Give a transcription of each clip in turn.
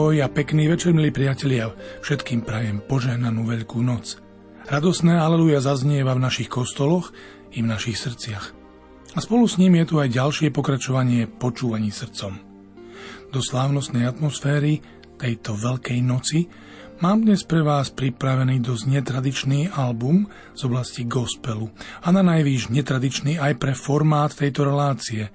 Ahoj a pekný večer, milí priatelia. Všetkým prajem požehnanú veľkú noc. Radosné aleluja zaznieva v našich kostoloch i v našich srdciach. A spolu s ním je tu aj ďalšie pokračovanie počúvaní srdcom. Do slávnostnej atmosféry tejto veľkej noci mám dnes pre vás pripravený dosť netradičný album z oblasti gospelu a na najvýš netradičný aj pre formát tejto relácie,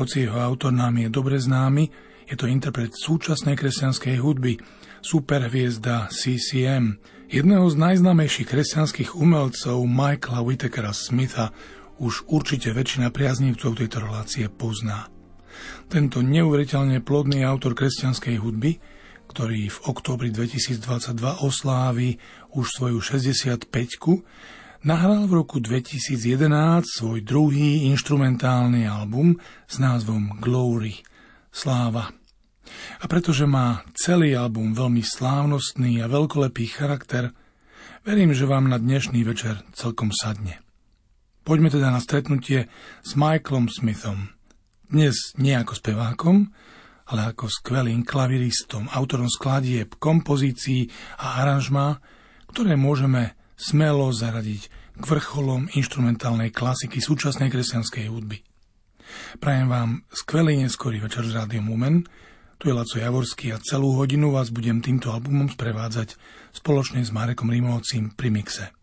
hoci jeho autor nám je dobre známy, je to interpret súčasnej kresťanskej hudby, superhviezda CCM, jedného z najznámejších kresťanských umelcov Michaela Whitakera Smitha už určite väčšina priaznívcov tejto relácie pozná. Tento neuveriteľne plodný autor kresťanskej hudby, ktorý v októbri 2022 oslávi už svoju 65 nahral v roku 2011 svoj druhý instrumentálny album s názvom Glory – Sláva. A pretože má celý album veľmi slávnostný a veľkolepý charakter, verím, že vám na dnešný večer celkom sadne. Poďme teda na stretnutie s Michaelom Smithom. Dnes nie ako spevákom, ale ako skvelým klaviristom, autorom skladieb, kompozícií a aranžmá, ktoré môžeme smelo zaradiť k vrcholom instrumentálnej klasiky súčasnej kresťanskej hudby. Prajem vám skvelý neskorý večer z Rádiom Lumen. Tu je Laco Javorský a celú hodinu vás budem týmto albumom sprevádzať spoločne s Marekom Rimovcím pri mixe.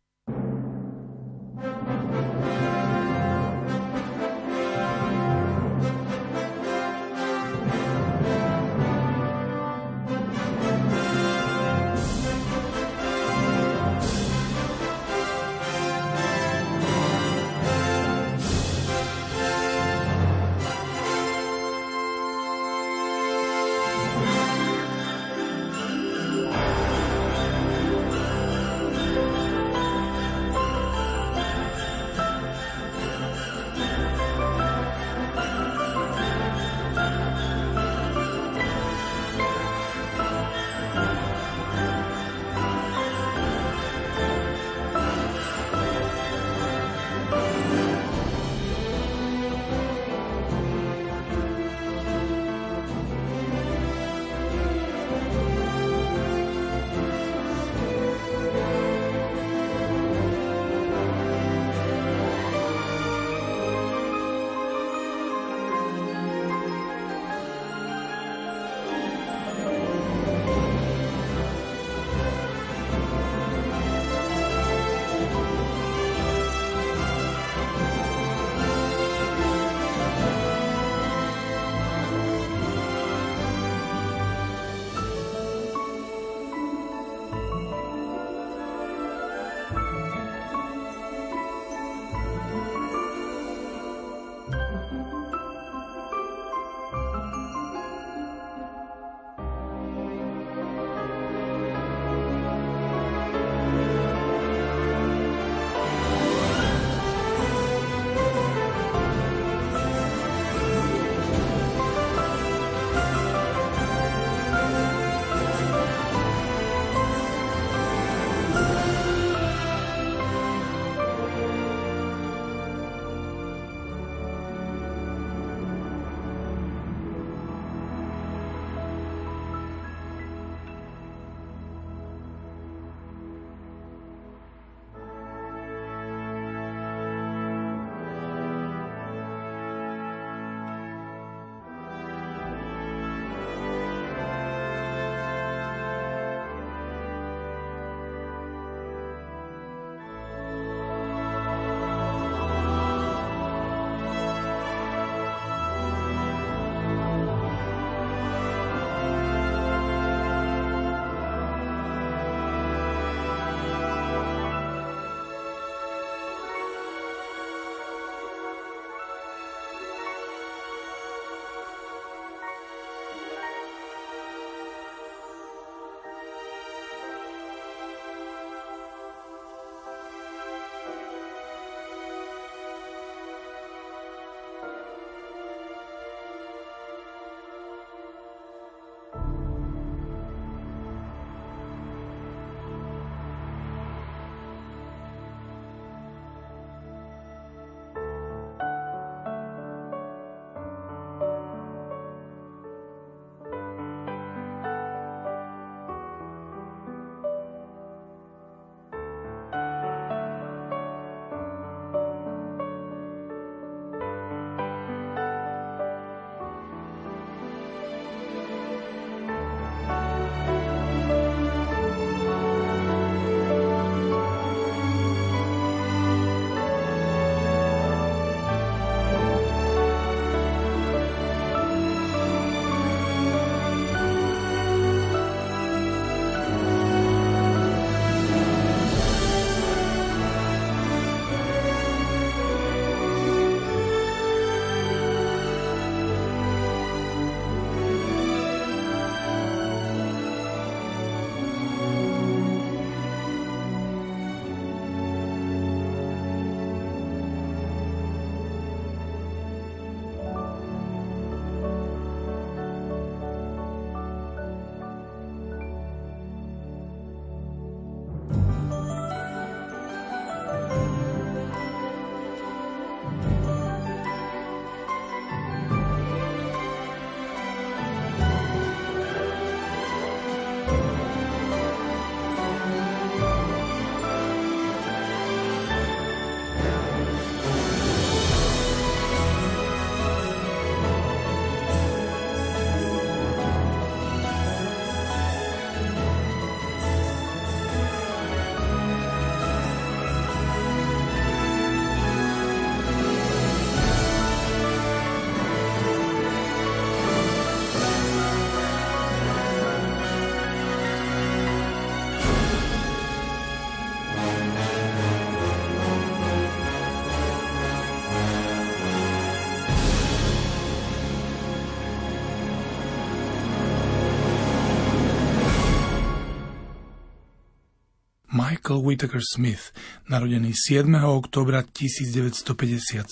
Michael Whittaker Smith, narodený 7. oktobra 1957,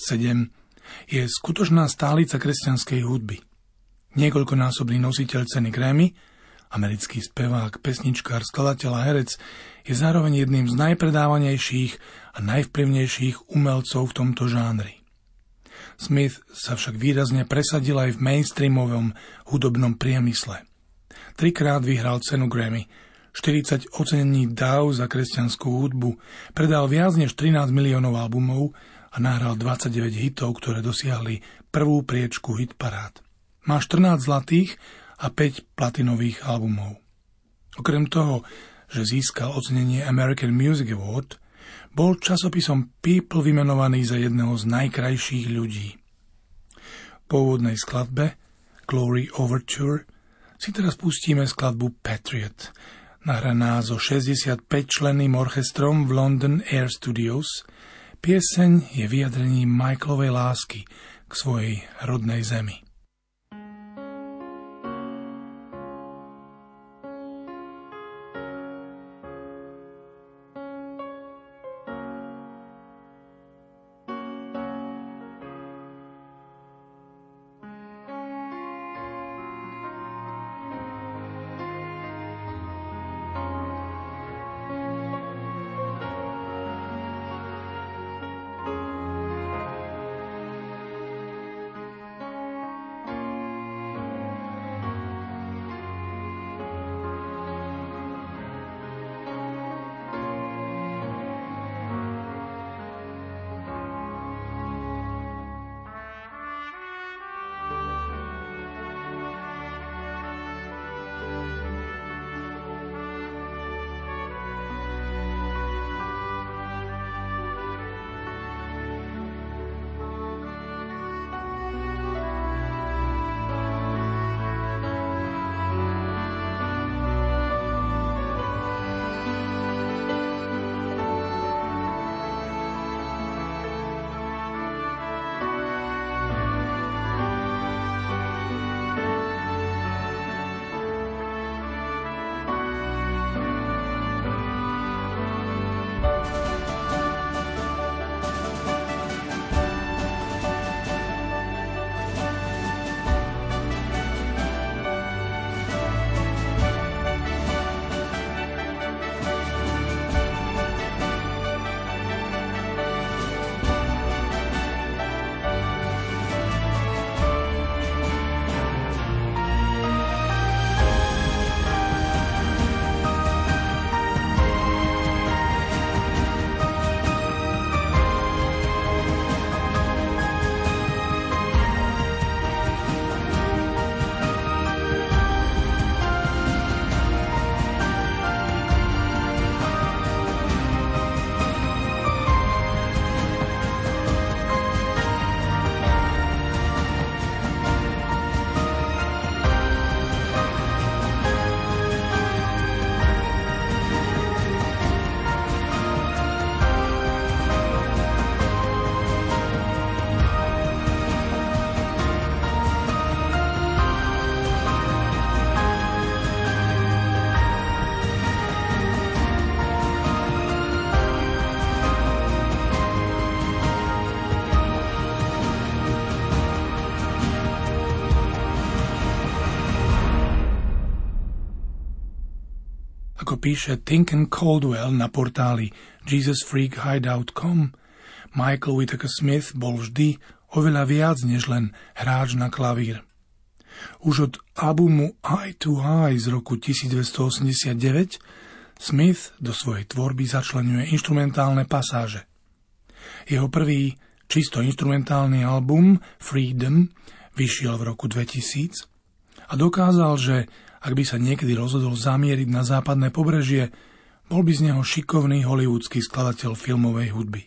je skutočná stálica kresťanskej hudby. Niekoľkonásobný nositeľ ceny Grammy, americký spevák, pesničkár, skladateľ a herec, je zároveň jedným z najpredávanejších a najvplyvnejších umelcov v tomto žánri. Smith sa však výrazne presadil aj v mainstreamovom hudobnom priemysle. Trikrát vyhral cenu Grammy – 40 ocenení DAO za kresťanskú hudbu, predal viac než 13 miliónov albumov a nahral 29 hitov, ktoré dosiahli prvú priečku hitparád. Má 14 zlatých a 5 platinových albumov. Okrem toho, že získal ocenenie American Music Award, bol časopisom People vymenovaný za jedného z najkrajších ľudí. Po úvodnej skladbe Glory Overture si teraz pustíme skladbu Patriot, nahraná so 65-členným orchestrom v London Air Studios, pieseň je vyjadrením Michaelovej lásky k svojej rodnej zemi. Píše Tinken Caldwell na portáli JesusFreakHideout.com, Michael Whittaker Smith bol vždy oveľa viac než len hráč na klavír. Už od albumu Eye to Eye z roku 1989 Smith do svojej tvorby začlenuje instrumentálne pasáže. Jeho prvý čisto instrumentálny album Freedom vyšiel v roku 2000 a dokázal, že ak by sa niekedy rozhodol zamieriť na západné pobrežie, bol by z neho šikovný hollywoodsky skladateľ filmovej hudby.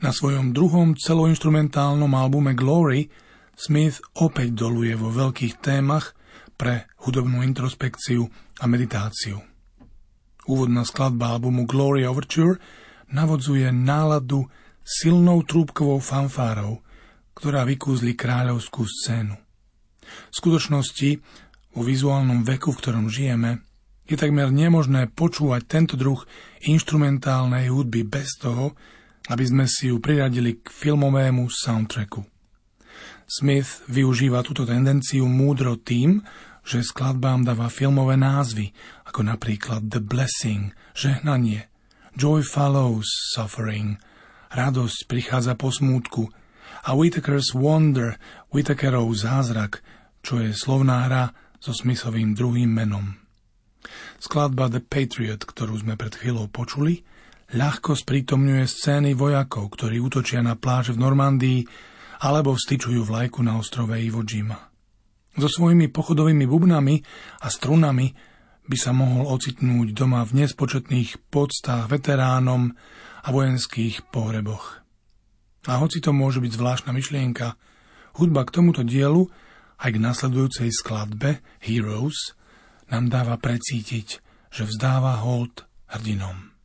Na svojom druhom celoinstrumentálnom albume Glory Smith opäť doluje vo veľkých témach pre hudobnú introspekciu a meditáciu. Úvodná skladba albumu Glory Overture navodzuje náladu silnou trúbkovou fanfárou, ktorá vykúzli kráľovskú scénu. V skutočnosti vo vizuálnom veku, v ktorom žijeme, Je takmer nemožné počúvať tento druh instrumentálnej hudby bez toho, aby sme si ju priradili k filmovému soundtracku. Smith využíva túto tendenciu múdro tým, že skladbám dáva filmové názvy, ako napríklad The Blessing, žehnanie, Joy follows suffering, radosť prichádza po smútku a Whitaker's Wonder, Whitakerov zázrak, čo je slovná hra so Smithovým druhým menom. Skladba The Patriot, ktorú sme pred chvíľou počuli, ľahko sprítomňuje scény vojakov, ktorí útočia na pláže v Normandii alebo vstyčujú vlajku na ostrove Iwo Jima. So svojimi pochodovými bubnami a strunami by sa mohol ocitnúť doma v nespočetných podstách veteránom a vojenských pohreboch. A hoci to môže byť zvláštna myšlienka, hudba k tomuto dielu aj k nasledujúcej skladbe Heroes nám dáva precítiť, že vzdáva hold hrdinom.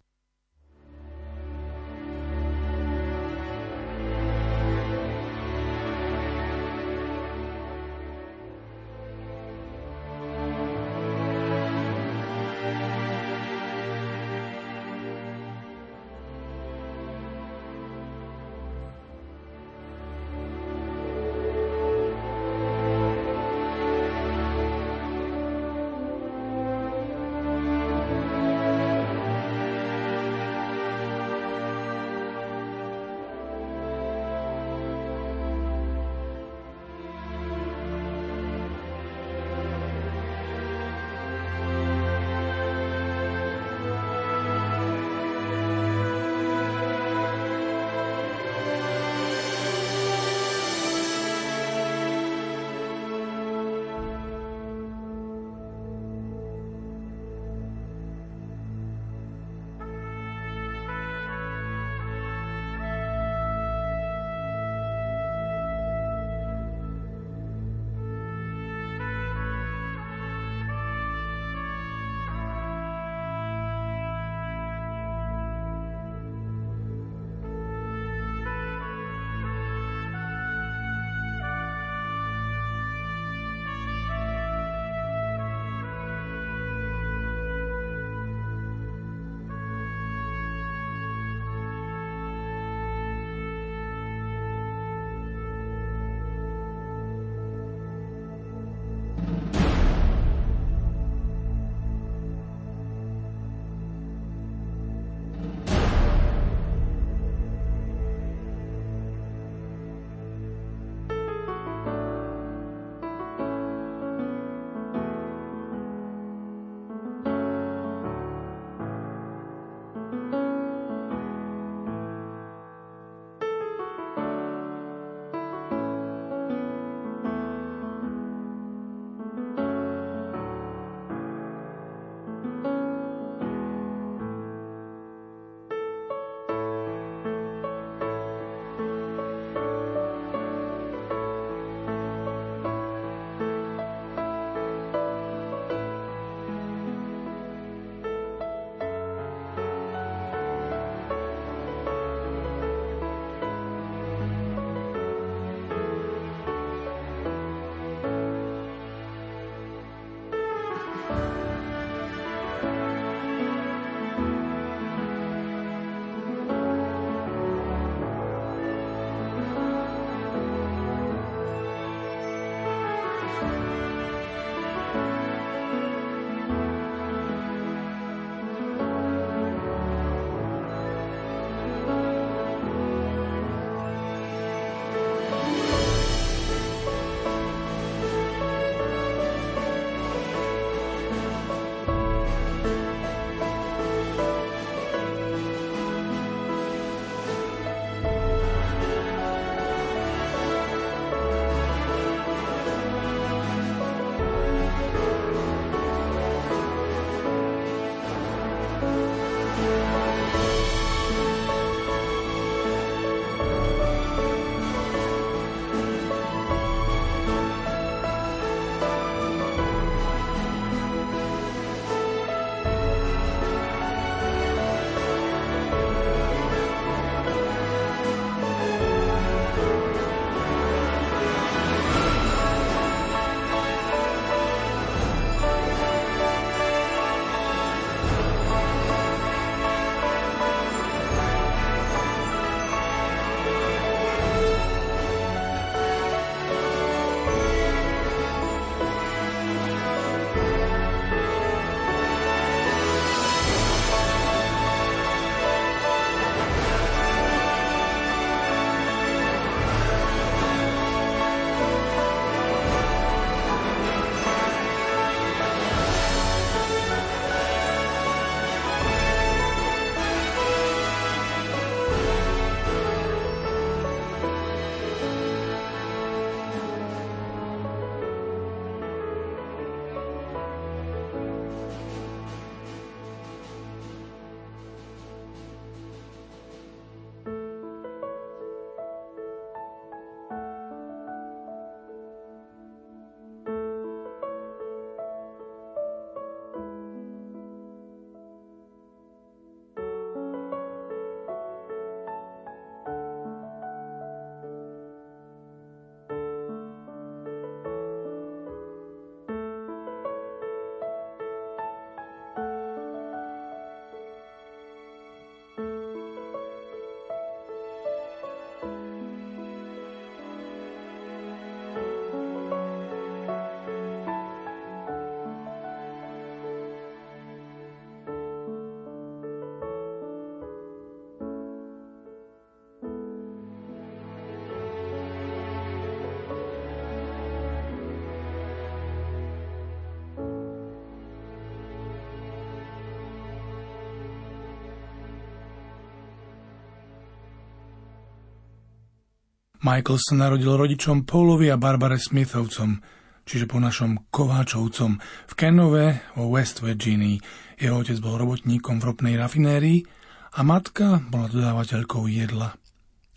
Michael sa narodil rodičom Paulovi a Barbare Smithovcom, čiže po našom Kováčovcom v Kenove vo West Virginii. Jeho otec bol robotníkom v ropnej rafinérii a matka bola dodávateľkou jedla.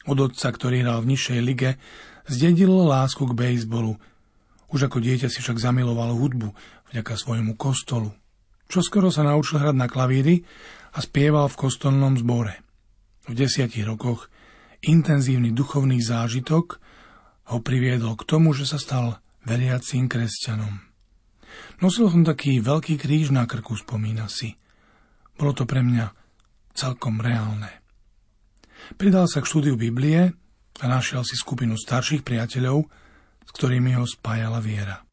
Od otca, ktorý hral v nižšej lige, zdedil lásku k bejsbolu. Už ako dieťa si však zamiloval hudbu vďaka svojmu kostolu. Čoskoro sa naučil hrať na klavíry a spieval v kostolnom zbore. V desiatich rokoch intenzívny duchovný zážitok ho priviedol k tomu, že sa stal veriacím kresťanom. Nosil som taký veľký kríž na krku, spomína si. Bolo to pre mňa celkom reálne. Pridal sa k štúdiu Biblie a našiel si skupinu starších priateľov, s ktorými ho spájala viera.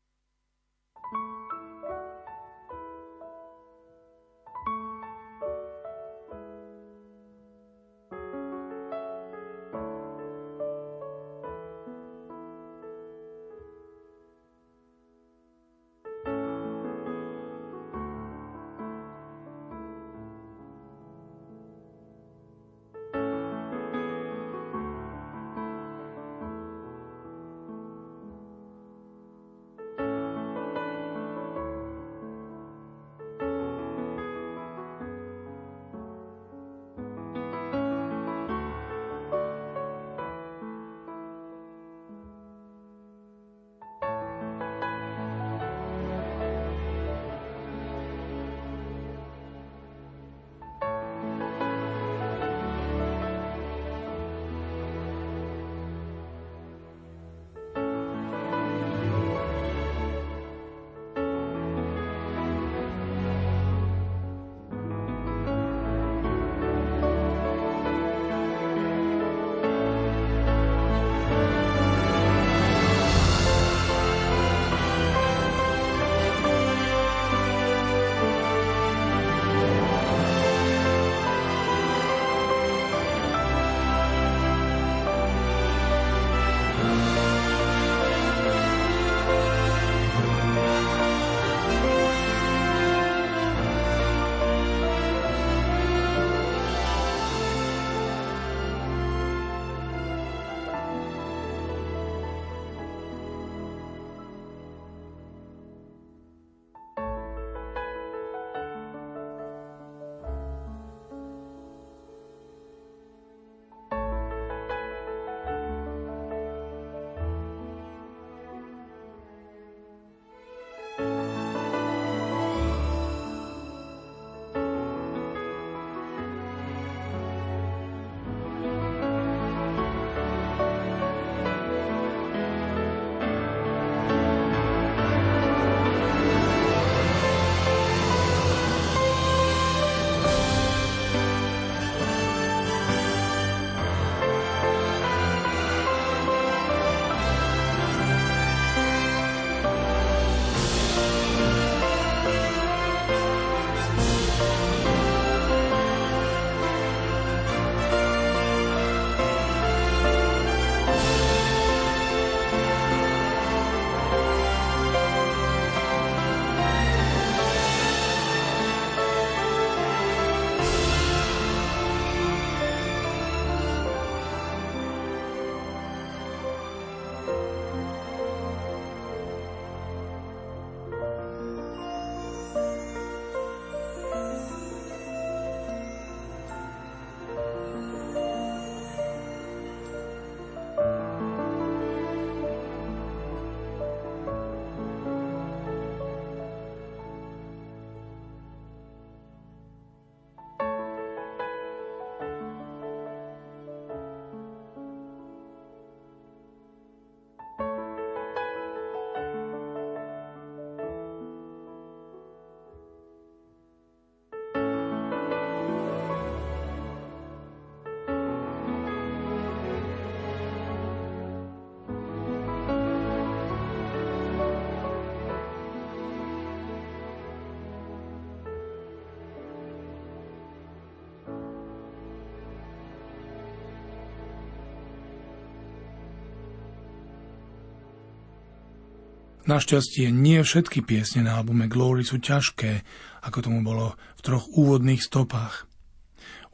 Našťastie nie všetky piesne na albume Glory sú ťažké, ako tomu bolo v troch úvodných stopách.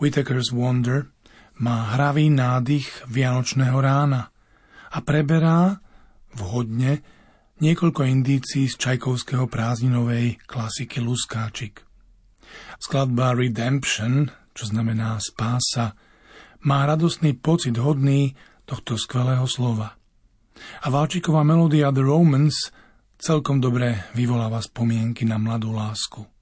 Whitaker's Wonder má hravý nádych vianočného rána. a preberá vhodne niekoľko indícií z Čajkovského prázdninovej klasiky Luskáčik. Skladba Redemption, čo znamená spása, má radostný pocit hodný tohto skvelého slova. A Valčíková melódia The Romance celkom dobre vyvoláva spomienky na mladú lásku.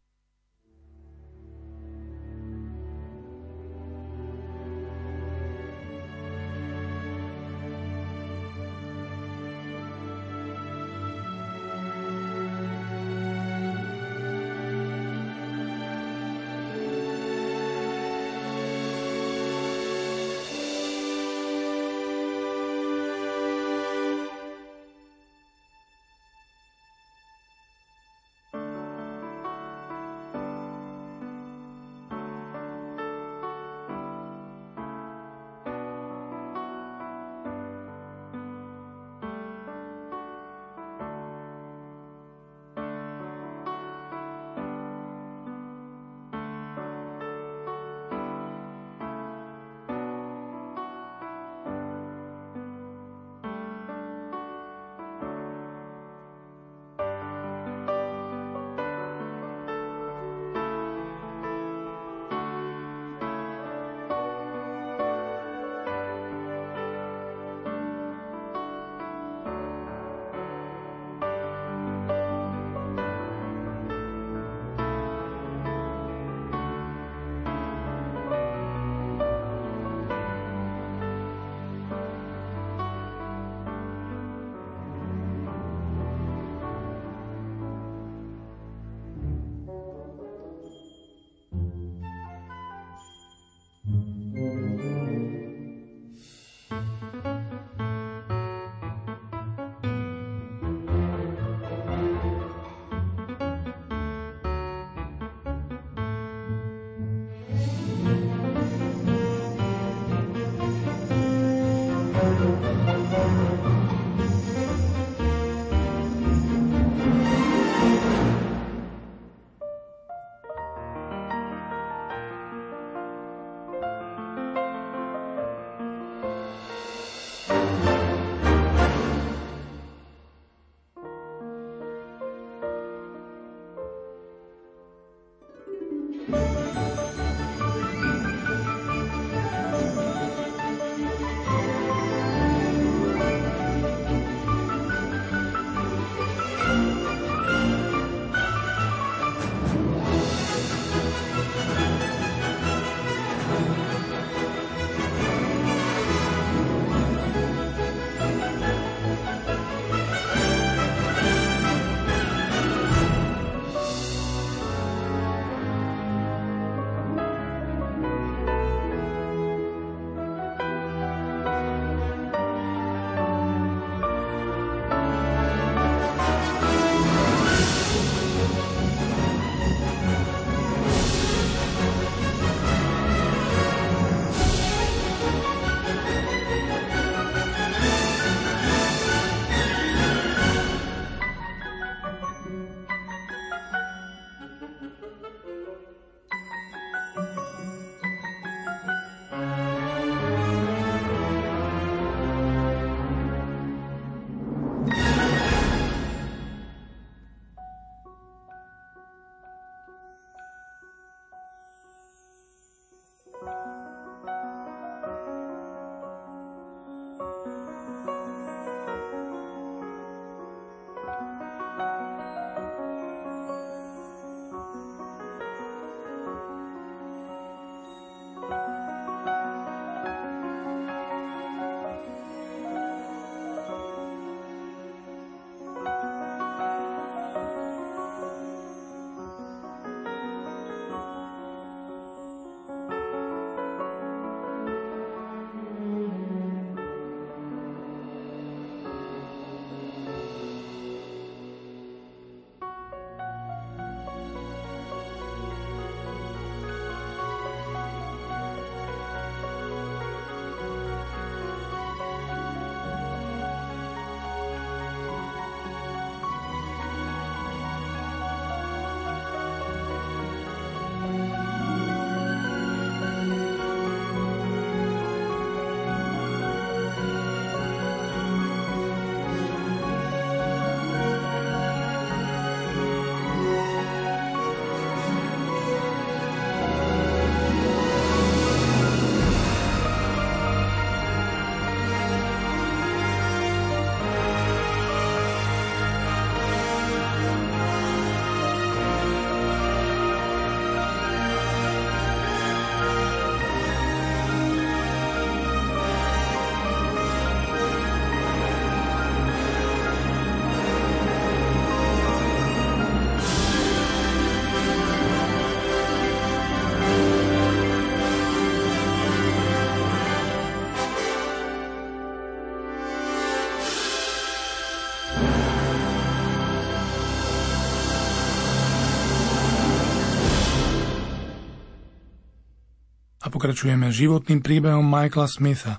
Pokračujeme životným príbehom Michaela Smitha.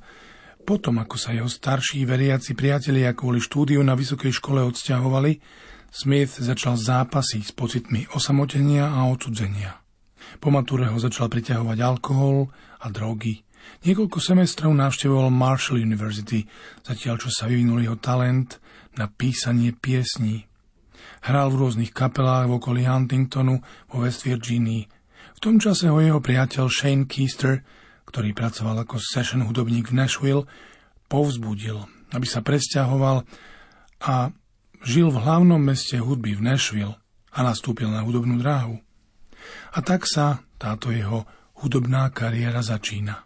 Potom, ako sa jeho starší veriaci priatelia kvôli štúdiu na vysokej škole odsťahovali, Smith začal zápasy s pocitmi osamotenia a odsudzenia. Po mature ho začal priťahovať alkohol a drogy. Niekoľko semestrov navštevoval Marshall University, zatiaľ čo sa vyvinul jeho talent na písanie piesní. Hral v rôznych kapelách v okolí Huntingtonu vo West Virginii. V tom čase ho jeho priateľ Shane Keister, ktorý pracoval ako session hudobník v Nashville, povzbudil, aby sa presťahoval a žil v hlavnom meste hudby v Nashville a nastúpil na hudobnú dráhu. A tak sa táto jeho hudobná kariéra začína.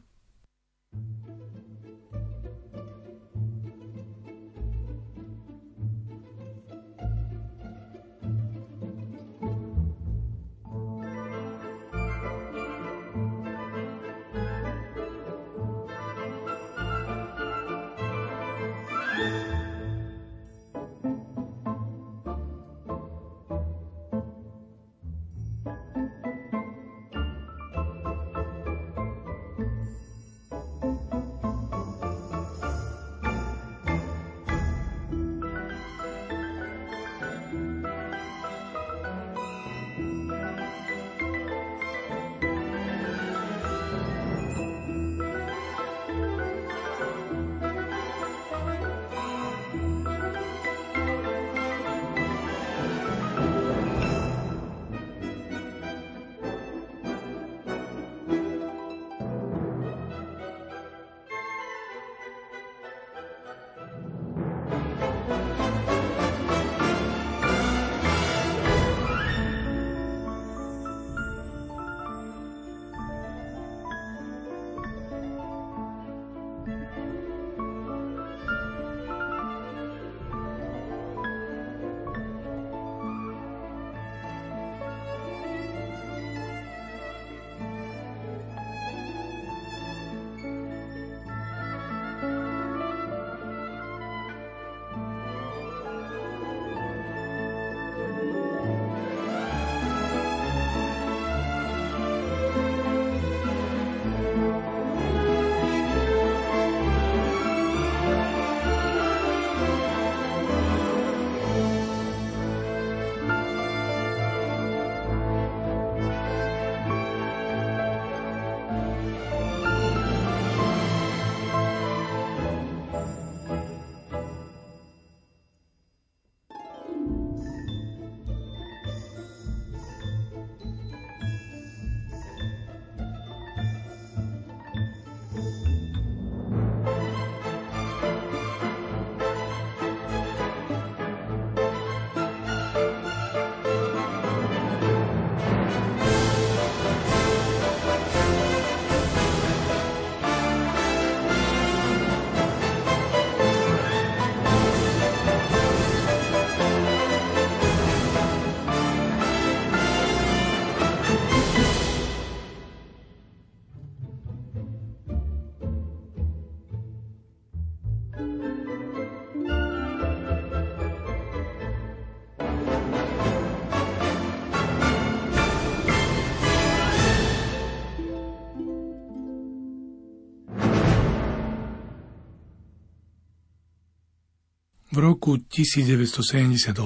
Roku 1978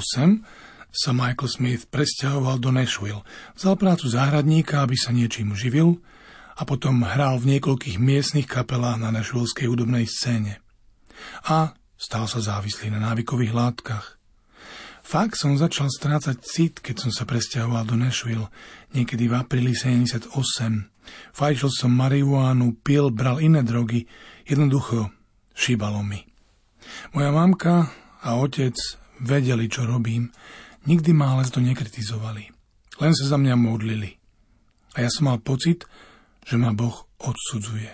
sa Michael Smith presťahoval do Nashville. Vzal prácu záhradníka, aby sa niečím živil a potom hral v niekoľkých miestnych kapelách na nashvilleskej hudobnej scéne. A stal sa závislý na návykových látkach. Fakt som začal strácať cit, keď som sa presťahoval do Nashville, niekedy v apríli 78. Fajčil som marihuánu, pil, bral iné drogy, jednoducho šíbalo mi. Moja mamka a otec vedeli, čo robím, nikdy ma ale to nekritizovali. Len sa za mňa modlili. A ja som mal pocit, že ma Boh odsudzuje.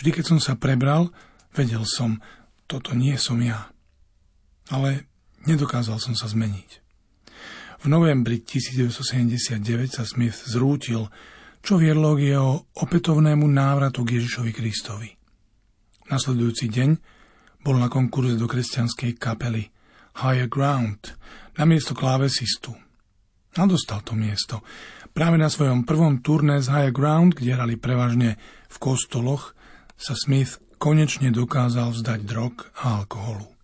Vždy, keď som sa prebral, vedel som, toto nie som ja. Ale nedokázal som sa zmeniť. V novembri 1979 sa Smith zrútil, čo viedlo k jeho opätovnému návratu k Ježišovi Kristovi. Nasledujúci deň bol na konkurze do kresťanskej kapely Higher Ground na miesto klávesistu. A dostal to miesto. Práve na svojom prvom turné z High Ground, kde hrali prevažne v kostoloch, sa Smith konečne dokázal vzdať drog a alkoholu.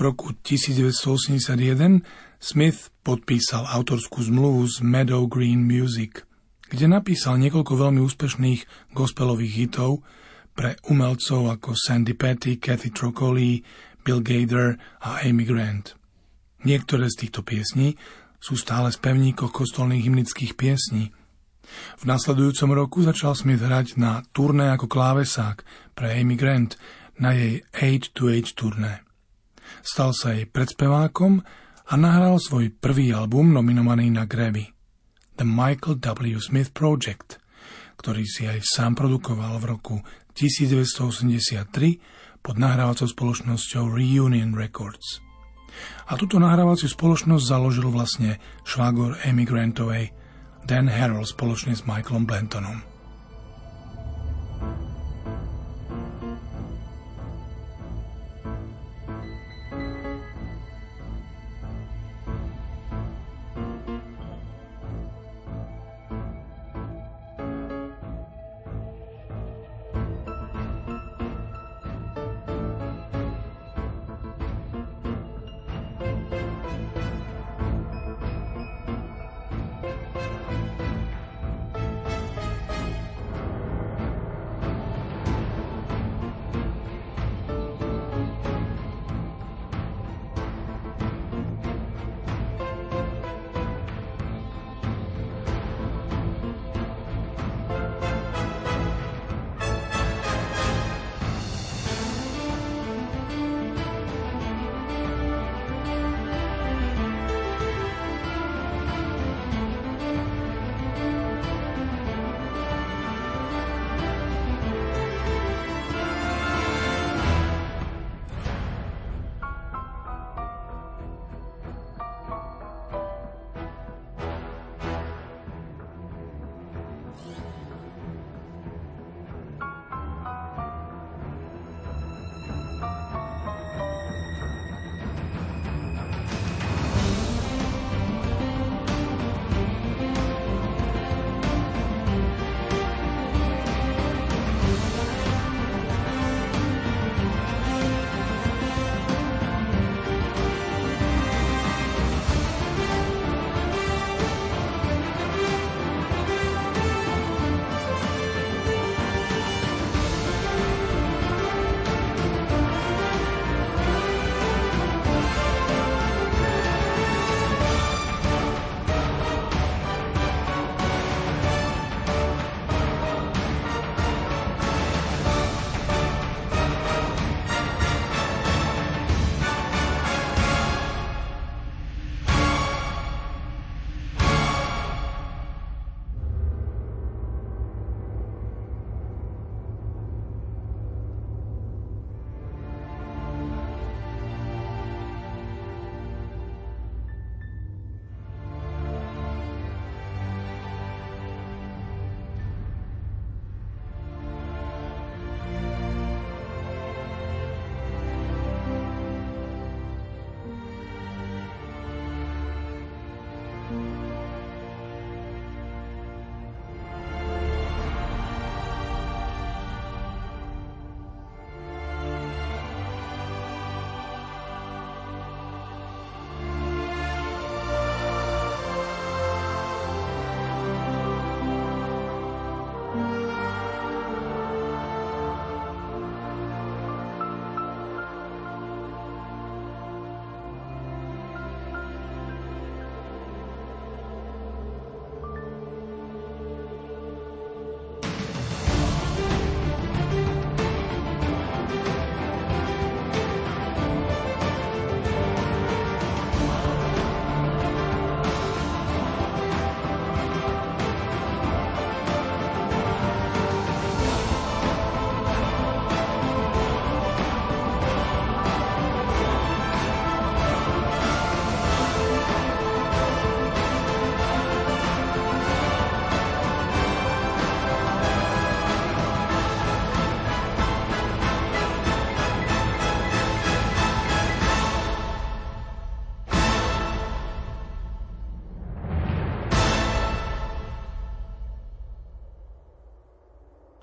V roku 1981 Smith podpísal autorskú zmluvu z Meadow Green Music, kde napísal niekoľko veľmi úspešných gospelových hitov pre umelcov ako Sandy Petty, Kathy Trocoli, Bill Gader a Amy Grant. Niektoré z týchto piesní sú stále z pevníkoch kostolných hymnických piesní. V nasledujúcom roku začal Smith hrať na turné ako klávesák pre Amy Grant na jej Age to Age turné. Stal sa jej predspevákom a nahral svoj prvý album nominovaný na Grammy. The Michael W. Smith Project, ktorý si aj sám produkoval v roku 1983 pod nahrávacou spoločnosťou Reunion Records. A túto nahrávaciu spoločnosť založil vlastne švágor Emigrantovej Dan Harrell spoločne s Michaelom Blantonom.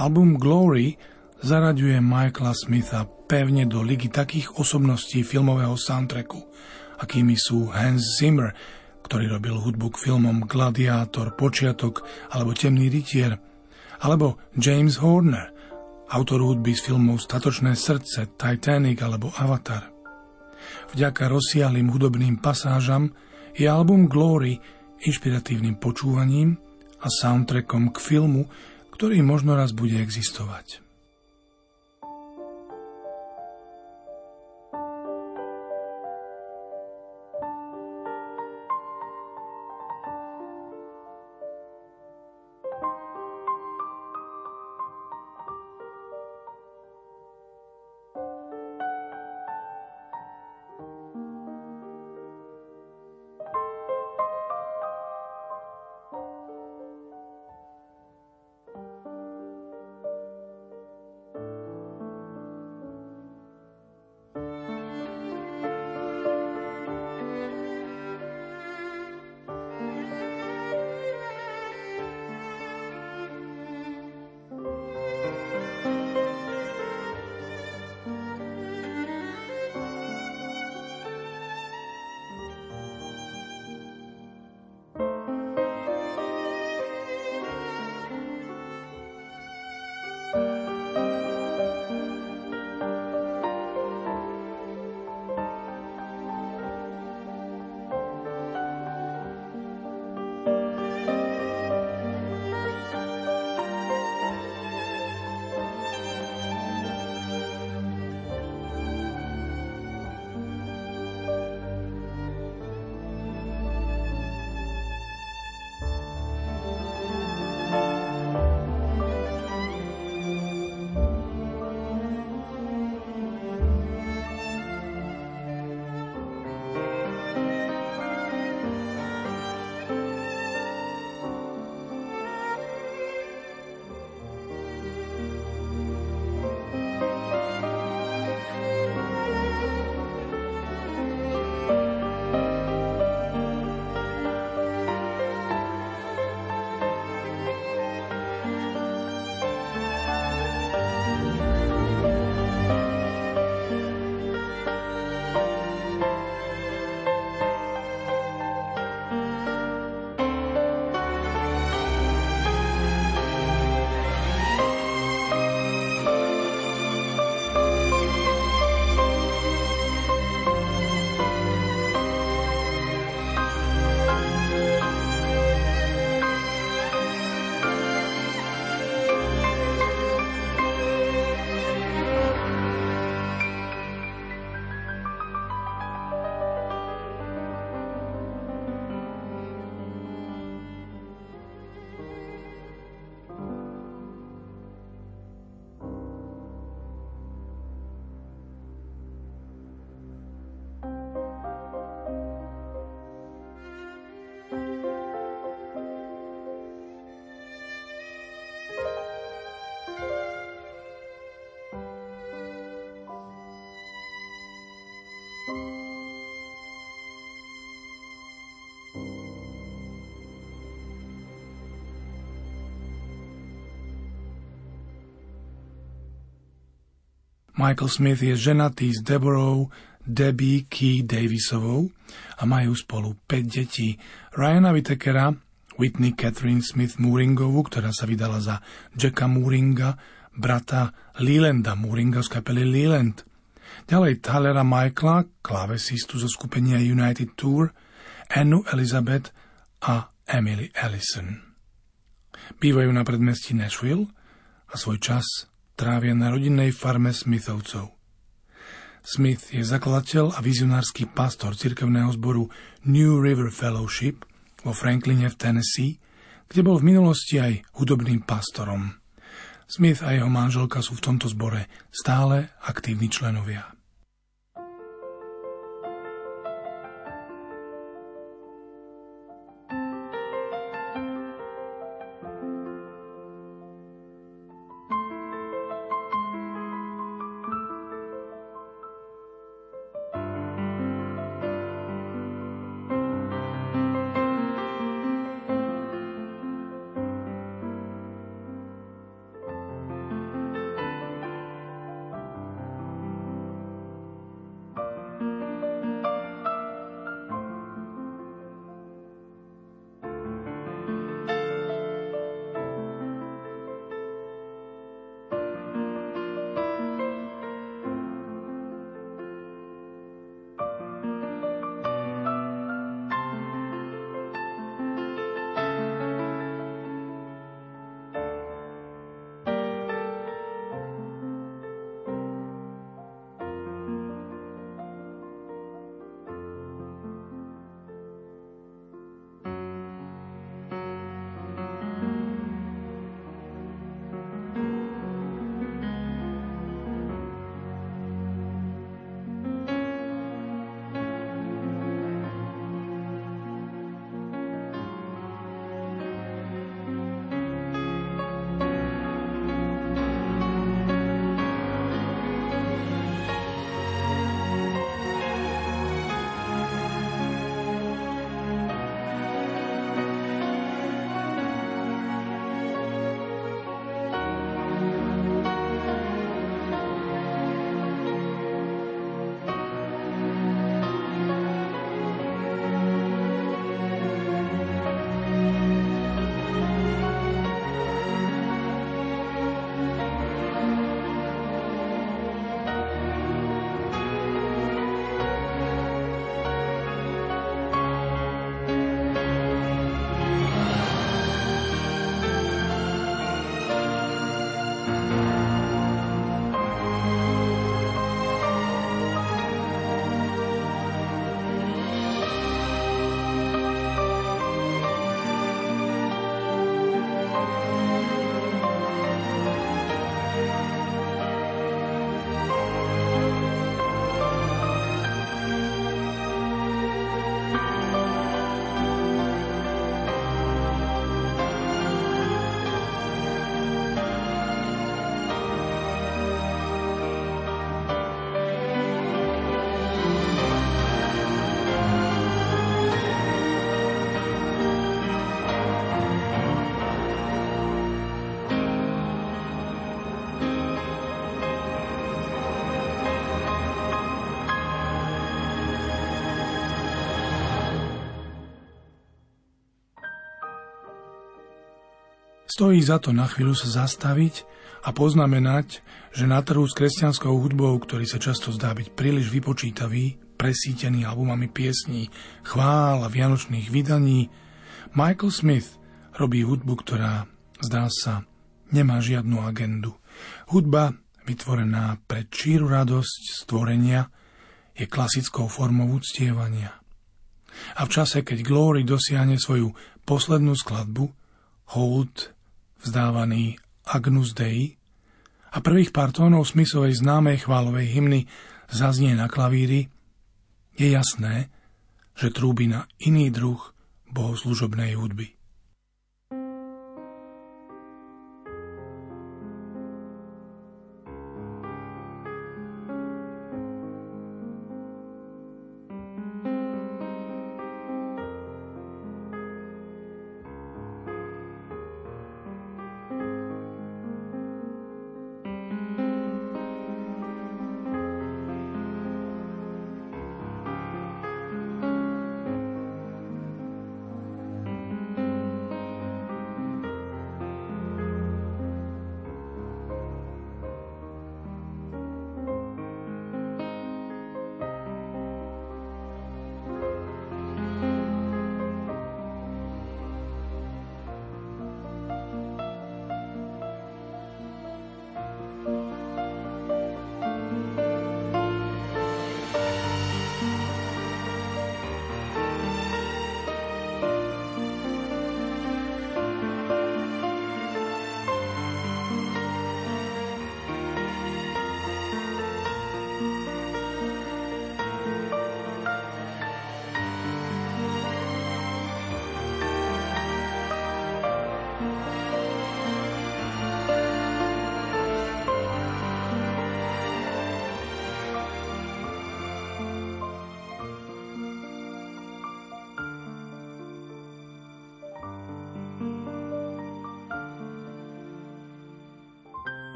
Album Glory zaraďuje Michaela Smitha pevne do ligy takých osobností filmového soundtracku, akými sú Hans Zimmer, ktorý robil hudbu k filmom Gladiátor, Počiatok alebo Temný rytier, alebo James Horner, autor hudby z filmov Statočné srdce, Titanic alebo Avatar. Vďaka rozsiahlým hudobným pasážam je album Glory inšpiratívnym počúvaním a soundtrackom k filmu, ktorý možno raz bude existovať. Michael Smith je ženatý s Deborah Debbie Key Davisovou a majú spolu 5 detí. Ryana Whitakera, Whitney Catherine Smith Mooringovú, ktorá sa vydala za Jacka Mooringa, brata Lelanda Mooringa z kapely Leland. Ďalej Tylera Michaela, klávesistu zo skupenia United Tour, Annu Elizabeth a Emily Allison. Bývajú na predmestí Nashville a svoj čas trávia na rodinnej farme Smithovcov. Smith je zakladateľ a vizionársky pastor cirkevného zboru New River Fellowship vo Frankline v Tennessee, kde bol v minulosti aj hudobným pastorom. Smith a jeho manželka sú v tomto zbore stále aktívni členovia. Stojí za to na chvíľu sa zastaviť a poznamenať, že na trhu s kresťanskou hudbou, ktorý sa často zdá byť príliš vypočítavý, presítený albumami piesní, chvál a vianočných vydaní, Michael Smith robí hudbu, ktorá, zdá sa, nemá žiadnu agendu. Hudba, vytvorená pre číru radosť stvorenia, je klasickou formou uctievania. A v čase, keď Glory dosiahne svoju poslednú skladbu, Hold vzdávaný Agnus Dei a prvých pár tónov smyslovej známej chválovej hymny zaznie na klavíri, je jasné, že trúbi na iný druh bohoslužobnej hudby.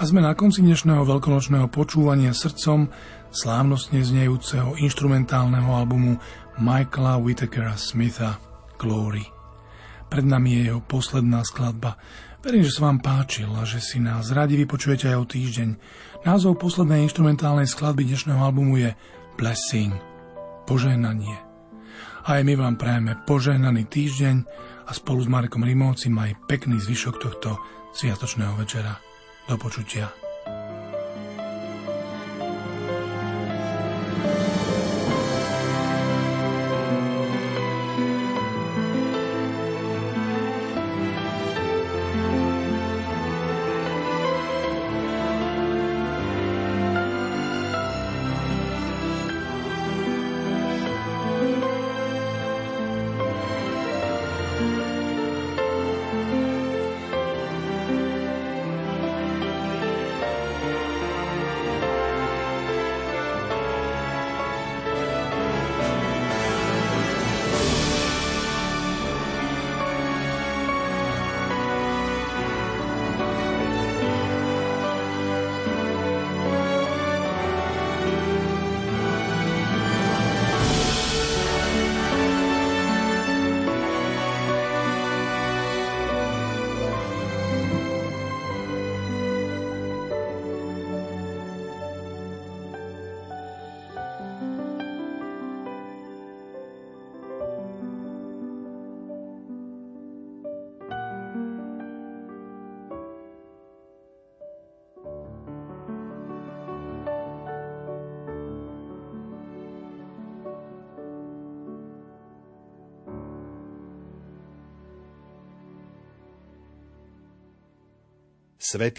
A sme na konci dnešného veľkonočného počúvania srdcom slávnostne znejúceho instrumentálneho albumu Michaela Whitakera Smitha Glory. Pred nami je jeho posledná skladba. Verím, že sa vám páčil a že si nás radi vypočujete aj o týždeň. Názov poslednej instrumentálnej skladby dnešného albumu je Blessing, požehnanie. A aj my vám prajeme požehnaný týždeň a spolu s Markom Rimovcim aj pekný zvyšok tohto sviatočného večera. Do počutia. Svetý